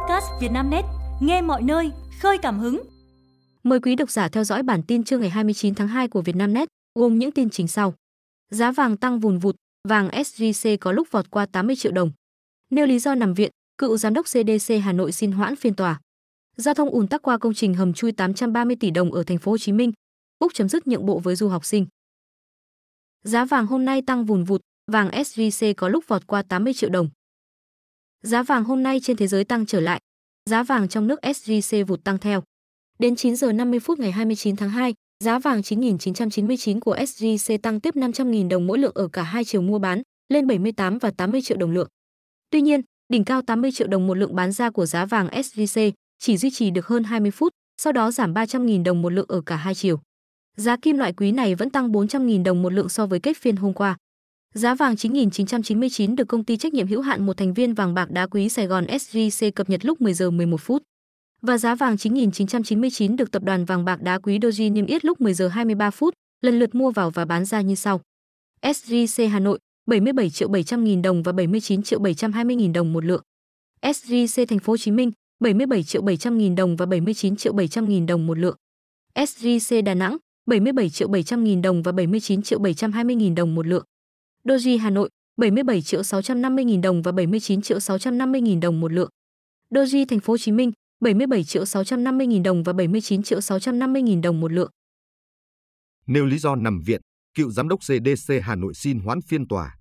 podcast Vietnamnet, nghe mọi nơi, khơi cảm hứng. Mời quý độc giả theo dõi bản tin trưa ngày 29 tháng 2 của Vietnamnet, gồm những tin chính sau. Giá vàng tăng vùn vụt, vàng SJC có lúc vọt qua 80 triệu đồng. Nêu lý do nằm viện, cựu giám đốc CDC Hà Nội xin hoãn phiên tòa. Giao thông ùn tắc qua công trình hầm chui 830 tỷ đồng ở thành phố Hồ Chí Minh. Úc chấm dứt nhượng bộ với du học sinh. Giá vàng hôm nay tăng vùn vụt, vàng SJC có lúc vọt qua 80 triệu đồng. Giá vàng hôm nay trên thế giới tăng trở lại, giá vàng trong nước SJC vụt tăng theo. Đến 9 giờ 50 phút ngày 29 tháng 2, giá vàng 9.999 của SJC tăng tiếp 500.000 đồng mỗi lượng ở cả hai chiều mua bán, lên 78 và 80 triệu đồng lượng. Tuy nhiên, đỉnh cao 80 triệu đồng một lượng bán ra của giá vàng SJC chỉ duy trì được hơn 20 phút, sau đó giảm 300.000 đồng một lượng ở cả hai chiều. Giá kim loại quý này vẫn tăng 400.000 đồng một lượng so với kết phiên hôm qua. Giá vàng 9.999 được công ty trách nhiệm hữu hạn một thành viên vàng bạc đá quý Sài Gòn SJC cập nhật lúc 10 giờ 11 phút. Và giá vàng 9.999 được tập đoàn vàng bạc đá quý Doji niêm yết lúc 10 giờ 23 phút, lần lượt mua vào và bán ra như sau. SJC Hà Nội 77 triệu 700 nghìn đồng và 79 triệu 720 nghìn đồng một lượng. SJC Thành phố Hồ Chí Minh 77 triệu 700 nghìn đồng và 79 triệu 700 nghìn đồng một lượng. SJC Đà Nẵng 77 triệu 700 nghìn đồng và 79 triệu 720 nghìn đồng một lượng. Doji Hà Nội 77 triệu 650 000 đồng và 79 triệu 650 000 đồng một lượng. Doji Thành phố Hồ Chí Minh 77 triệu 650 000 đồng và 79 triệu 650 000 đồng một lượng. Nêu lý do nằm viện, cựu giám đốc CDC Hà Nội xin hoãn phiên tòa.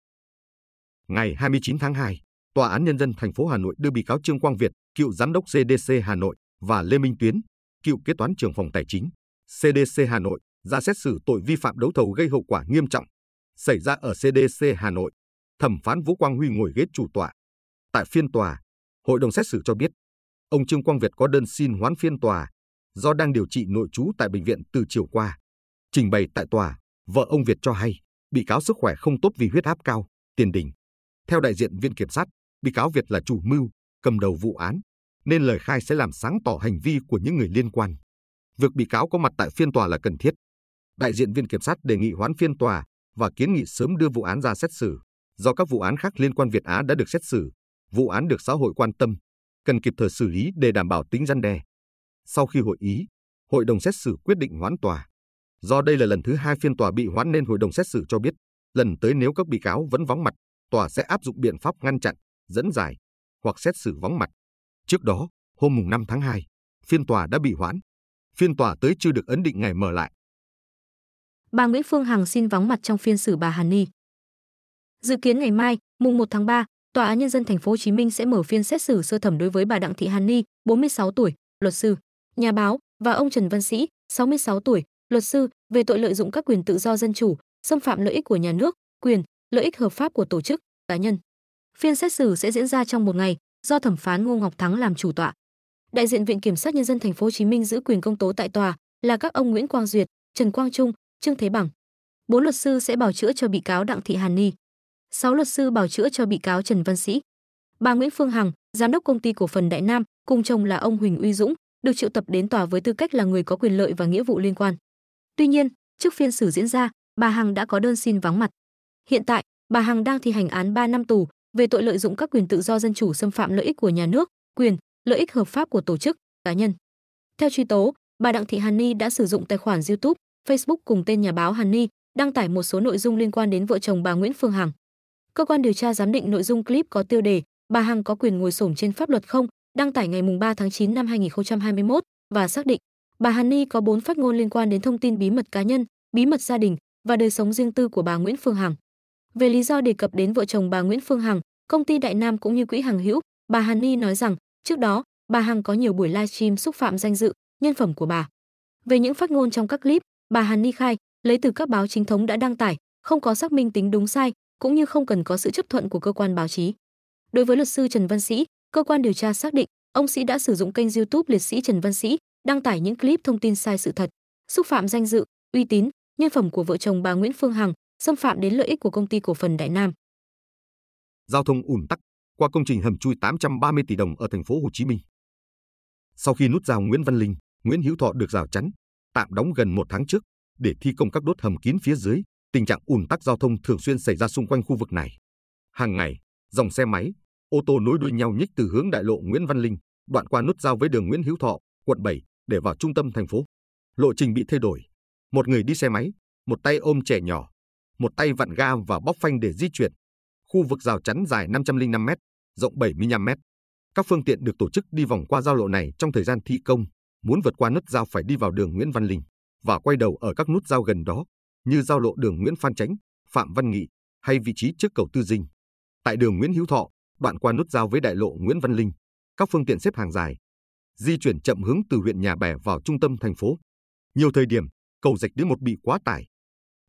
Ngày 29 tháng 2, Tòa án Nhân dân thành phố Hà Nội đưa bị cáo Trương Quang Việt, cựu giám đốc CDC Hà Nội và Lê Minh Tuyến, cựu kế toán trưởng phòng tài chính, CDC Hà Nội ra xét xử tội vi phạm đấu thầu gây hậu quả nghiêm trọng xảy ra ở CDC Hà Nội. Thẩm phán Vũ Quang Huy ngồi ghế chủ tọa. Tại phiên tòa, hội đồng xét xử cho biết, ông Trương Quang Việt có đơn xin hoãn phiên tòa do đang điều trị nội trú tại bệnh viện từ chiều qua. Trình bày tại tòa, vợ ông Việt cho hay bị cáo sức khỏe không tốt vì huyết áp cao, tiền đình. Theo đại diện viện kiểm sát, bị cáo Việt là chủ mưu, cầm đầu vụ án, nên lời khai sẽ làm sáng tỏ hành vi của những người liên quan. Việc bị cáo có mặt tại phiên tòa là cần thiết. Đại diện viện kiểm sát đề nghị hoãn phiên tòa và kiến nghị sớm đưa vụ án ra xét xử. Do các vụ án khác liên quan Việt Á đã được xét xử, vụ án được xã hội quan tâm, cần kịp thời xử lý để đảm bảo tính răn đe. Sau khi hội ý, hội đồng xét xử quyết định hoãn tòa. Do đây là lần thứ hai phiên tòa bị hoãn nên hội đồng xét xử cho biết, lần tới nếu các bị cáo vẫn vắng mặt, tòa sẽ áp dụng biện pháp ngăn chặn, dẫn giải hoặc xét xử vắng mặt. Trước đó, hôm 5 tháng 2, phiên tòa đã bị hoãn. Phiên tòa tới chưa được ấn định ngày mở lại bà Nguyễn Phương Hằng xin vắng mặt trong phiên xử bà Hàn Ni. Dự kiến ngày mai, mùng 1 tháng 3, Tòa án nhân dân thành phố Hồ Chí Minh sẽ mở phiên xét xử sơ thẩm đối với bà Đặng Thị Hàn Ni, 46 tuổi, luật sư, nhà báo và ông Trần Văn Sĩ, 66 tuổi, luật sư về tội lợi dụng các quyền tự do dân chủ, xâm phạm lợi ích của nhà nước, quyền, lợi ích hợp pháp của tổ chức, cá nhân. Phiên xét xử sẽ diễn ra trong một ngày, do thẩm phán Ngô Ngọc Thắng làm chủ tọa. Đại diện Viện kiểm sát nhân dân thành phố Hồ Chí Minh giữ quyền công tố tại tòa là các ông Nguyễn Quang Duyệt, Trần Quang Trung, Trương Thế Bằng. Bốn luật sư sẽ bảo chữa cho bị cáo Đặng Thị Hàn Ni. Sáu luật sư bảo chữa cho bị cáo Trần Văn Sĩ. Bà Nguyễn Phương Hằng, giám đốc công ty cổ phần Đại Nam, cùng chồng là ông Huỳnh Uy Dũng, được triệu tập đến tòa với tư cách là người có quyền lợi và nghĩa vụ liên quan. Tuy nhiên, trước phiên xử diễn ra, bà Hằng đã có đơn xin vắng mặt. Hiện tại, bà Hằng đang thi hành án 3 năm tù về tội lợi dụng các quyền tự do dân chủ xâm phạm lợi ích của nhà nước, quyền, lợi ích hợp pháp của tổ chức, cá nhân. Theo truy tố, bà Đặng Thị Hàn Ni đã sử dụng tài khoản YouTube Facebook cùng tên nhà báo Hàn Ni đăng tải một số nội dung liên quan đến vợ chồng bà Nguyễn Phương Hằng. Cơ quan điều tra giám định nội dung clip có tiêu đề bà Hằng có quyền ngồi sổm trên pháp luật không, đăng tải ngày 3 tháng 9 năm 2021 và xác định bà Hàn Ni có 4 phát ngôn liên quan đến thông tin bí mật cá nhân, bí mật gia đình và đời sống riêng tư của bà Nguyễn Phương Hằng. Về lý do đề cập đến vợ chồng bà Nguyễn Phương Hằng, công ty Đại Nam cũng như quỹ Hằng Hữu, bà Hàn Ni nói rằng trước đó bà Hằng có nhiều buổi livestream xúc phạm danh dự, nhân phẩm của bà. Về những phát ngôn trong các clip, Bà Hàn Ni khai, lấy từ các báo chính thống đã đăng tải, không có xác minh tính đúng sai, cũng như không cần có sự chấp thuận của cơ quan báo chí. Đối với luật sư Trần Văn Sĩ, cơ quan điều tra xác định ông Sĩ đã sử dụng kênh YouTube liệt sĩ Trần Văn Sĩ đăng tải những clip thông tin sai sự thật, xúc phạm danh dự, uy tín, nhân phẩm của vợ chồng bà Nguyễn Phương Hằng, xâm phạm đến lợi ích của công ty cổ phần Đại Nam. Giao thông ùn tắc qua công trình hầm chui 830 tỷ đồng ở thành phố Hồ Chí Minh. Sau khi nút giao Nguyễn Văn Linh, Nguyễn Hữu Thọ được rào chắn, tạm đóng gần một tháng trước để thi công các đốt hầm kín phía dưới, tình trạng ùn tắc giao thông thường xuyên xảy ra xung quanh khu vực này. Hàng ngày, dòng xe máy, ô tô nối đuôi nhau nhích từ hướng đại lộ Nguyễn Văn Linh đoạn qua nút giao với đường Nguyễn Hữu Thọ, quận 7 để vào trung tâm thành phố. Lộ trình bị thay đổi. Một người đi xe máy, một tay ôm trẻ nhỏ, một tay vặn ga và bóc phanh để di chuyển. Khu vực rào chắn dài 505 m, rộng 75 m. Các phương tiện được tổ chức đi vòng qua giao lộ này trong thời gian thi công, muốn vượt qua nút giao phải đi vào đường Nguyễn Văn Linh và quay đầu ở các nút giao gần đó, như giao lộ đường Nguyễn Phan Chánh, Phạm Văn Nghị hay vị trí trước cầu Tư Dinh. Tại đường Nguyễn Hữu Thọ, đoạn qua nút giao với đại lộ Nguyễn Văn Linh, các phương tiện xếp hàng dài, di chuyển chậm hướng từ huyện Nhà Bè vào trung tâm thành phố. Nhiều thời điểm, cầu rạch đến một bị quá tải.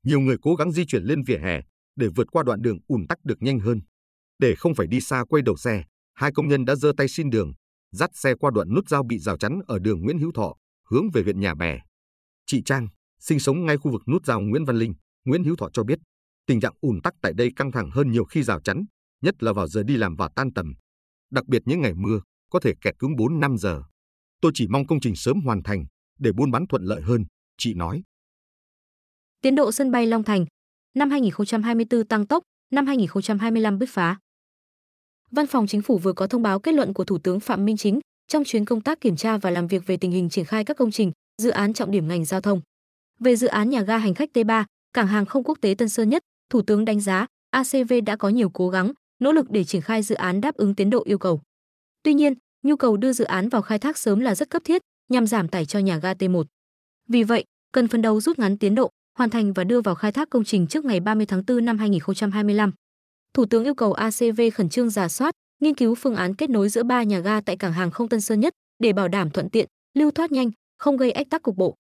Nhiều người cố gắng di chuyển lên vỉa hè để vượt qua đoạn đường ùn tắc được nhanh hơn. Để không phải đi xa quay đầu xe, hai công nhân đã giơ tay xin đường, dắt xe qua đoạn nút giao bị rào chắn ở đường Nguyễn Hữu Thọ, hướng về huyện Nhà Bè. Chị Trang, sinh sống ngay khu vực nút giao Nguyễn Văn Linh, Nguyễn Hữu Thọ cho biết, tình trạng ùn tắc tại đây căng thẳng hơn nhiều khi rào chắn, nhất là vào giờ đi làm và tan tầm. Đặc biệt những ngày mưa, có thể kẹt cứng 4-5 giờ. Tôi chỉ mong công trình sớm hoàn thành để buôn bán thuận lợi hơn, chị nói. Tiến độ sân bay Long Thành năm 2024 tăng tốc, năm 2025 bứt phá. Văn phòng Chính phủ vừa có thông báo kết luận của Thủ tướng Phạm Minh Chính trong chuyến công tác kiểm tra và làm việc về tình hình triển khai các công trình, dự án trọng điểm ngành giao thông. Về dự án nhà ga hành khách T3, cảng hàng không quốc tế Tân Sơn Nhất, Thủ tướng đánh giá ACV đã có nhiều cố gắng, nỗ lực để triển khai dự án đáp ứng tiến độ yêu cầu. Tuy nhiên, nhu cầu đưa dự án vào khai thác sớm là rất cấp thiết nhằm giảm tải cho nhà ga T1. Vì vậy, cần phấn đấu rút ngắn tiến độ, hoàn thành và đưa vào khai thác công trình trước ngày 30 tháng 4 năm 2025. Thủ tướng yêu cầu ACV khẩn trương giả soát, nghiên cứu phương án kết nối giữa ba nhà ga tại cảng hàng không Tân Sơn Nhất để bảo đảm thuận tiện, lưu thoát nhanh, không gây ách tắc cục bộ.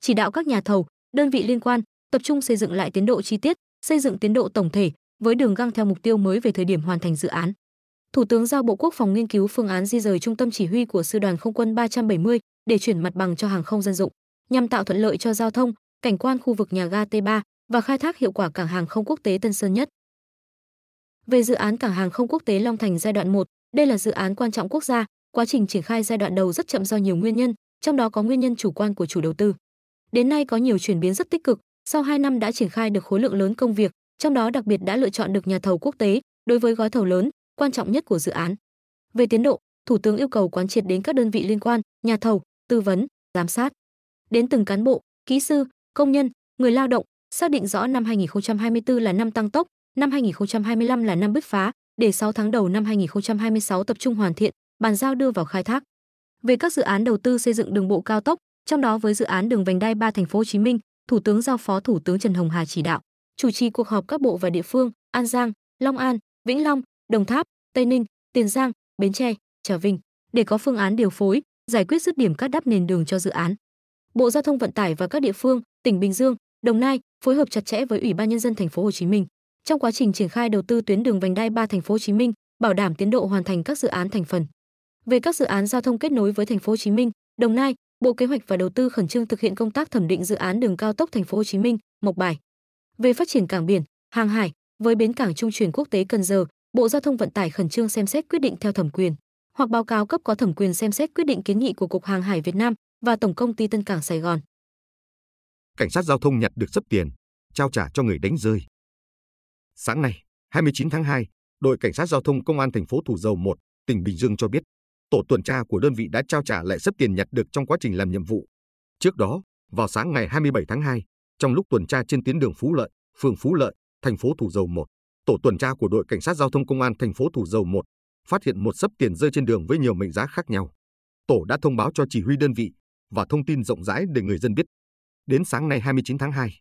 Chỉ đạo các nhà thầu, đơn vị liên quan tập trung xây dựng lại tiến độ chi tiết, xây dựng tiến độ tổng thể với đường găng theo mục tiêu mới về thời điểm hoàn thành dự án. Thủ tướng giao Bộ Quốc phòng nghiên cứu phương án di rời trung tâm chỉ huy của Sư đoàn Không quân 370 để chuyển mặt bằng cho hàng không dân dụng, nhằm tạo thuận lợi cho giao thông, cảnh quan khu vực nhà ga T3 và khai thác hiệu quả cảng hàng không quốc tế Tân Sơn Nhất. Về dự án cảng hàng không quốc tế Long Thành giai đoạn 1, đây là dự án quan trọng quốc gia, quá trình triển khai giai đoạn đầu rất chậm do nhiều nguyên nhân, trong đó có nguyên nhân chủ quan của chủ đầu tư. Đến nay có nhiều chuyển biến rất tích cực, sau 2 năm đã triển khai được khối lượng lớn công việc, trong đó đặc biệt đã lựa chọn được nhà thầu quốc tế đối với gói thầu lớn, quan trọng nhất của dự án. Về tiến độ, Thủ tướng yêu cầu quán triệt đến các đơn vị liên quan, nhà thầu, tư vấn, giám sát, đến từng cán bộ, kỹ sư, công nhân, người lao động, xác định rõ năm 2024 là năm tăng tốc, năm 2025 là năm bứt phá, để 6 tháng đầu năm 2026 tập trung hoàn thiện, bàn giao đưa vào khai thác. Về các dự án đầu tư xây dựng đường bộ cao tốc, trong đó với dự án đường vành đai 3 thành phố Hồ Chí Minh, Thủ tướng giao Phó Thủ tướng Trần Hồng Hà chỉ đạo, chủ trì cuộc họp các bộ và địa phương An Giang, Long An, Vĩnh Long, Đồng Tháp, Tây Ninh, Tiền Giang, Bến Tre, Trà Vinh để có phương án điều phối, giải quyết dứt điểm cắt đắp nền đường cho dự án. Bộ Giao thông Vận tải và các địa phương, tỉnh Bình Dương, Đồng Nai phối hợp chặt chẽ với Ủy ban nhân dân thành phố Hồ Chí Minh trong quá trình triển khai đầu tư tuyến đường vành đai 3 thành phố Hồ Chí Minh, bảo đảm tiến độ hoàn thành các dự án thành phần. Về các dự án giao thông kết nối với thành phố Hồ Chí Minh, Đồng Nai, Bộ Kế hoạch và Đầu tư khẩn trương thực hiện công tác thẩm định dự án đường cao tốc thành phố Hồ Chí Minh, Mộc Bài. Về phát triển cảng biển, hàng hải, với bến cảng trung chuyển quốc tế Cần Giờ, Bộ Giao thông Vận tải khẩn trương xem xét quyết định theo thẩm quyền hoặc báo cáo cấp có thẩm quyền xem xét quyết định kiến nghị của Cục Hàng hải Việt Nam và Tổng công ty Tân Cảng Sài Gòn. Cảnh sát giao thông nhặt được sấp tiền, trao trả cho người đánh rơi. Sáng nay, 29 tháng 2, đội cảnh sát giao thông công an thành phố Thủ Dầu Một, tỉnh Bình Dương cho biết, tổ tuần tra của đơn vị đã trao trả lại sấp tiền nhặt được trong quá trình làm nhiệm vụ. Trước đó, vào sáng ngày 27 tháng 2, trong lúc tuần tra trên tuyến đường Phú Lợi, phường Phú Lợi, thành phố Thủ Dầu Một, tổ tuần tra của đội cảnh sát giao thông công an thành phố Thủ Dầu Một phát hiện một sấp tiền rơi trên đường với nhiều mệnh giá khác nhau. Tổ đã thông báo cho chỉ huy đơn vị và thông tin rộng rãi để người dân biết. Đến sáng nay 29 tháng 2,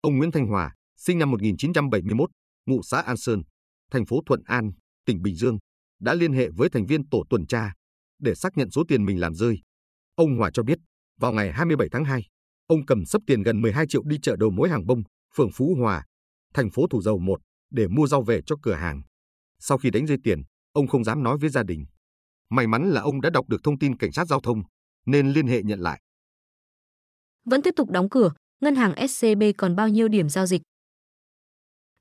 ông Nguyễn Thanh Hòa, sinh năm 1971, ngụ xã An Sơn, thành phố Thuận An, tỉnh Bình Dương, đã liên hệ với thành viên tổ tuần tra để xác nhận số tiền mình làm rơi. Ông Hòa cho biết, vào ngày 27 tháng 2, ông cầm sấp tiền gần 12 triệu đi chợ đầu mối hàng bông, phường Phú Hòa, thành phố Thủ Dầu Một để mua rau về cho cửa hàng. Sau khi đánh rơi tiền, ông không dám nói với gia đình. May mắn là ông đã đọc được thông tin cảnh sát giao thông nên liên hệ nhận lại. Vẫn tiếp tục đóng cửa, ngân hàng SCB còn bao nhiêu điểm giao dịch?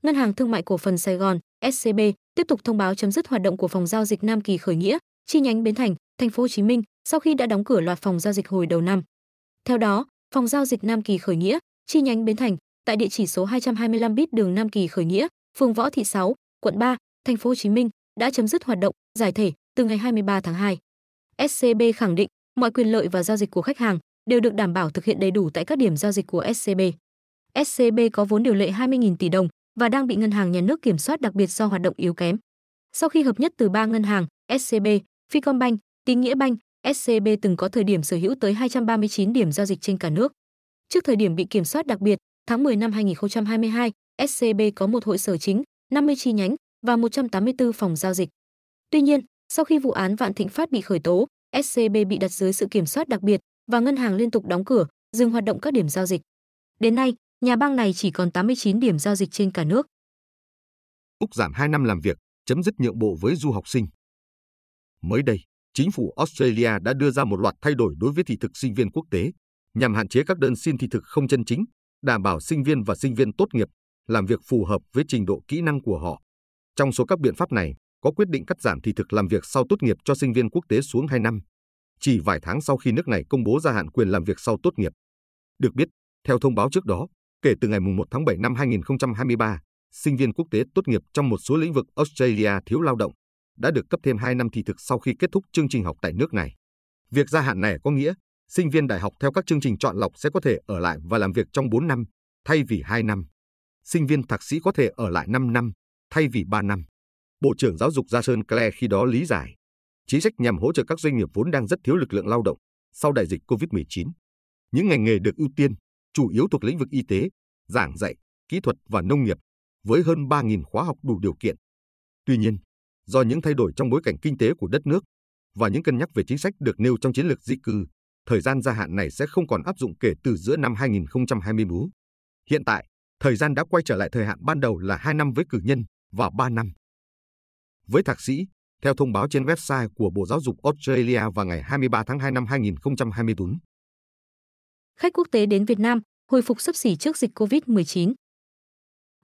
Ngân hàng Thương mại Cổ phần Sài Gòn SCB tiếp tục thông báo chấm dứt hoạt động của phòng giao dịch Nam Kỳ khởi nghĩa, chi nhánh Bến Thành, thành phố Hồ Chí Minh sau khi đã đóng cửa loạt phòng giao dịch hồi đầu năm. Theo đó, phòng giao dịch Nam Kỳ khởi nghĩa, chi nhánh Bến Thành tại địa chỉ số 225 bit đường Nam Kỳ khởi nghĩa, phường Võ Thị 6, quận 3, thành phố Hồ Chí Minh đã chấm dứt hoạt động giải thể từ ngày 23 tháng 2. SCB khẳng định mọi quyền lợi và giao dịch của khách hàng đều được đảm bảo thực hiện đầy đủ tại các điểm giao dịch của SCB. SCB có vốn điều lệ 20.000 tỷ đồng và đang bị ngân hàng nhà nước kiểm soát đặc biệt do hoạt động yếu kém. Sau khi hợp nhất từ ba ngân hàng SCB, Ficombank, Tín nghĩa Bank, SCB từng có thời điểm sở hữu tới 239 điểm giao dịch trên cả nước. Trước thời điểm bị kiểm soát đặc biệt, tháng 10 năm 2022, SCB có một hội sở chính, 50 chi nhánh và 184 phòng giao dịch. Tuy nhiên, sau khi vụ án Vạn Thịnh Phát bị khởi tố, SCB bị đặt dưới sự kiểm soát đặc biệt và ngân hàng liên tục đóng cửa, dừng hoạt động các điểm giao dịch. Đến nay, nhà băng này chỉ còn 89 điểm giao dịch trên cả nước. Úc giảm 2 năm làm việc, chấm dứt nhượng bộ với du học sinh. Mới đây, chính phủ Australia đã đưa ra một loạt thay đổi đối với thị thực sinh viên quốc tế nhằm hạn chế các đơn xin thị thực không chân chính, đảm bảo sinh viên và sinh viên tốt nghiệp làm việc phù hợp với trình độ kỹ năng của họ. Trong số các biện pháp này, có quyết định cắt giảm thị thực làm việc sau tốt nghiệp cho sinh viên quốc tế xuống 2 năm, chỉ vài tháng sau khi nước này công bố gia hạn quyền làm việc sau tốt nghiệp. Được biết, theo thông báo trước đó, kể từ ngày 1 tháng 7 năm 2023, sinh viên quốc tế tốt nghiệp trong một số lĩnh vực Australia thiếu lao động đã được cấp thêm 2 năm thị thực sau khi kết thúc chương trình học tại nước này. Việc gia hạn này có nghĩa sinh viên đại học theo các chương trình chọn lọc sẽ có thể ở lại và làm việc trong 4 năm, thay vì 2 năm. Sinh viên thạc sĩ có thể ở lại 5 năm, thay vì 3 năm. Bộ trưởng Giáo dục Jason Clare khi đó lý giải, chính sách nhằm hỗ trợ các doanh nghiệp vốn đang rất thiếu lực lượng lao động sau đại dịch COVID-19. Những ngành nghề được ưu tiên, chủ yếu thuộc lĩnh vực y tế, giảng dạy, kỹ thuật và nông nghiệp, với hơn 3.000 khóa học đủ điều kiện. Tuy nhiên, do những thay đổi trong bối cảnh kinh tế của đất nước và những cân nhắc về chính sách được nêu trong chiến lược di cư, thời gian gia hạn này sẽ không còn áp dụng kể từ giữa năm 2024. Hiện tại, thời gian đã quay trở lại thời hạn ban đầu là 2 năm với cử nhân và 3 năm. Với thạc sĩ, theo thông báo trên website của Bộ Giáo dục Australia vào ngày 23 tháng 2 năm 2024. Khách quốc tế đến Việt Nam hồi phục sấp xỉ trước dịch COVID-19.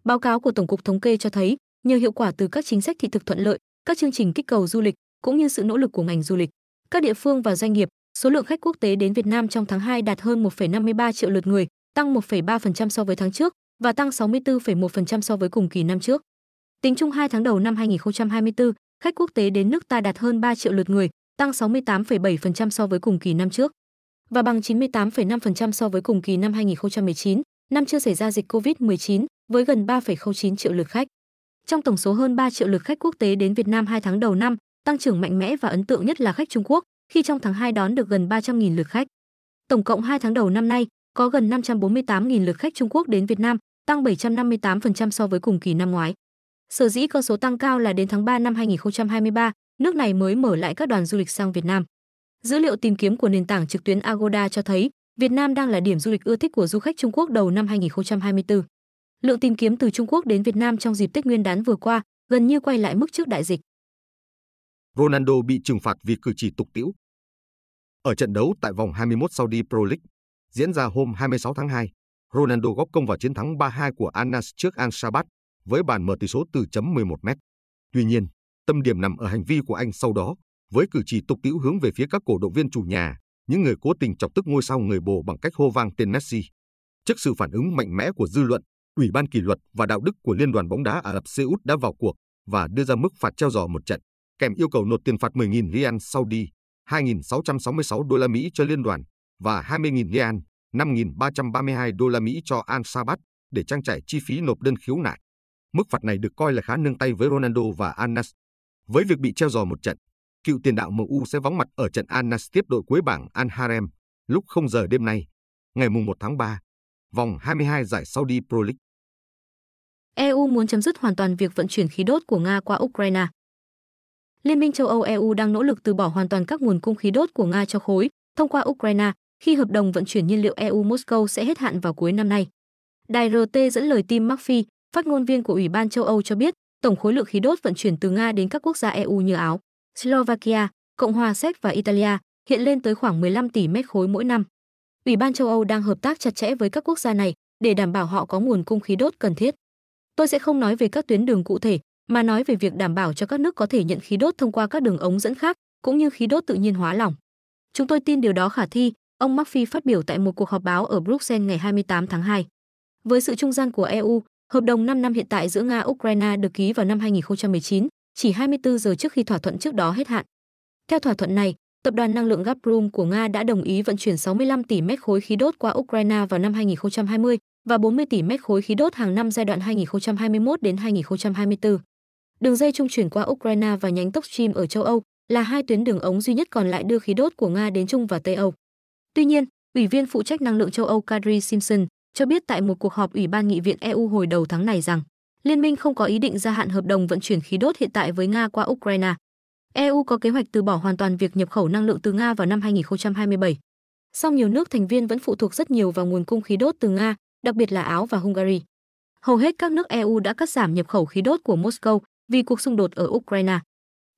Báo cáo của Tổng cục Thống kê cho thấy, nhờ hiệu quả từ các chính sách thị thực thuận lợi, các chương trình kích cầu du lịch cũng như sự nỗ lực của ngành du lịch, các địa phương và doanh nghiệp, số lượng khách quốc tế đến Việt Nam trong tháng 2 đạt hơn 1,53 triệu lượt người, tăng 1,3% so với tháng trước và tăng 64,1% so với cùng kỳ năm trước. Tính chung 2 tháng đầu năm 2024, khách quốc tế đến nước ta đạt hơn 3 triệu lượt người, tăng 68,7% so với cùng kỳ năm trước và bằng 98,5% so với cùng kỳ năm 2019, năm chưa xảy ra dịch COVID-19, với gần 3,09 triệu lượt khách. Trong tổng số hơn 3 triệu lượt khách quốc tế đến Việt Nam 2 tháng đầu năm, tăng trưởng mạnh mẽ và ấn tượng nhất là khách Trung Quốc, khi trong tháng 2 đón được gần 300.000 lượt khách. Tổng cộng 2 tháng đầu năm nay, có gần 548.000 lượt khách Trung Quốc đến Việt Nam, tăng 758% so với cùng kỳ năm ngoái. Sở dĩ con số tăng cao là đến tháng 3 năm 2023, nước này mới mở lại các đoàn du lịch sang Việt Nam. Dữ liệu tìm kiếm của nền tảng trực tuyến Agoda cho thấy, Việt Nam đang là điểm du lịch ưa thích của du khách Trung Quốc đầu năm 2024. Lượng tìm kiếm từ Trung Quốc đến Việt Nam trong dịp Tết Nguyên đán vừa qua gần như quay lại mức trước đại dịch. Ronaldo bị trừng phạt vì cử chỉ tục tĩu. Ở trận đấu tại vòng 21 Saudi Pro League, diễn ra hôm 26 tháng 2, Ronaldo góp công vào chiến thắng 3-2 của Anas trước Al Sabat với bàn mở tỷ số từ chấm 11 mét. Tuy nhiên, tâm điểm nằm ở hành vi của anh sau đó, với cử chỉ tục tĩu hướng về phía các cổ động viên chủ nhà, những người cố tình chọc tức ngôi sao người bồ bằng cách hô vang tên Messi. Trước sự phản ứng mạnh mẽ của dư luận, Ủy ban kỷ luật và đạo đức của Liên đoàn bóng đá Ả Rập Xê Út đã vào cuộc và đưa ra mức phạt treo giò một trận, kèm yêu cầu nộp tiền phạt 10.000 rial Saudi, 2.666 đô la Mỹ cho liên đoàn và 20.000 rial, 5.332 đô la Mỹ cho Al Sabat để trang trải chi phí nộp đơn khiếu nại. Mức phạt này được coi là khá nương tay với Ronaldo và Anas. Với việc bị treo giò một trận, cựu tiền đạo MU sẽ vắng mặt ở trận Anas tiếp đội cuối bảng Al Harem lúc 0 giờ đêm nay, ngày 1 tháng 3, vòng 22 giải Saudi Pro League. EU muốn chấm dứt hoàn toàn việc vận chuyển khí đốt của Nga qua Ukraine. Liên minh châu Âu EU đang nỗ lực từ bỏ hoàn toàn các nguồn cung khí đốt của Nga cho khối thông qua Ukraine khi hợp đồng vận chuyển nhiên liệu EU Moscow sẽ hết hạn vào cuối năm nay. Đài RT dẫn lời Tim McPhee, phát ngôn viên của Ủy ban châu Âu cho biết, tổng khối lượng khí đốt vận chuyển từ Nga đến các quốc gia EU như Áo, Slovakia, Cộng hòa Séc và Italia hiện lên tới khoảng 15 tỷ mét khối mỗi năm. Ủy ban châu Âu đang hợp tác chặt chẽ với các quốc gia này để đảm bảo họ có nguồn cung khí đốt cần thiết. Tôi sẽ không nói về các tuyến đường cụ thể, mà nói về việc đảm bảo cho các nước có thể nhận khí đốt thông qua các đường ống dẫn khác, cũng như khí đốt tự nhiên hóa lỏng. Chúng tôi tin điều đó khả thi, ông Murphy phát biểu tại một cuộc họp báo ở Bruxelles ngày 28 tháng 2. Với sự trung gian của EU, hợp đồng 5 năm hiện tại giữa Nga-Ukraine được ký vào năm 2019, chỉ 24 giờ trước khi thỏa thuận trước đó hết hạn. Theo thỏa thuận này, tập đoàn năng lượng Gazprom của Nga đã đồng ý vận chuyển 65 tỷ mét khối khí đốt qua Ukraine vào năm 2020 và 40 tỷ mét khối khí đốt hàng năm giai đoạn 2021 đến 2024. Đường dây trung chuyển qua Ukraine và nhánh Tốc Stream ở châu Âu là hai tuyến đường ống duy nhất còn lại đưa khí đốt của Nga đến Trung và Tây Âu. Tuy nhiên, Ủy viên phụ trách năng lượng châu Âu Kadri Simpson cho biết tại một cuộc họp Ủy ban Nghị viện EU hồi đầu tháng này rằng liên minh không có ý định gia hạn hợp đồng vận chuyển khí đốt hiện tại với Nga qua Ukraine. EU có kế hoạch từ bỏ hoàn toàn việc nhập khẩu năng lượng từ Nga vào năm 2027. Song nhiều nước thành viên vẫn phụ thuộc rất nhiều vào nguồn cung khí đốt từ Nga, đặc biệt là Áo và Hungary. Hầu hết các nước EU đã cắt giảm nhập khẩu khí đốt của Moscow vì cuộc xung đột ở Ukraine.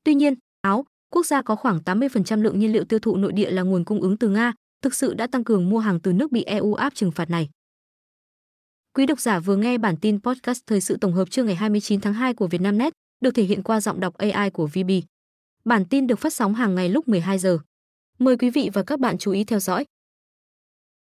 Tuy nhiên, Áo, quốc gia có khoảng 80% lượng nhiên liệu tiêu thụ nội địa là nguồn cung ứng từ Nga, thực sự đã tăng cường mua hàng từ nước bị EU áp trừng phạt này. Quý độc giả vừa nghe bản tin podcast thời sự tổng hợp trưa ngày 29 tháng 2 của Vietnamnet, được thể hiện qua giọng đọc AI của VB. Bản tin được phát sóng hàng ngày lúc 12 giờ. Mời quý vị và các bạn chú ý theo dõi.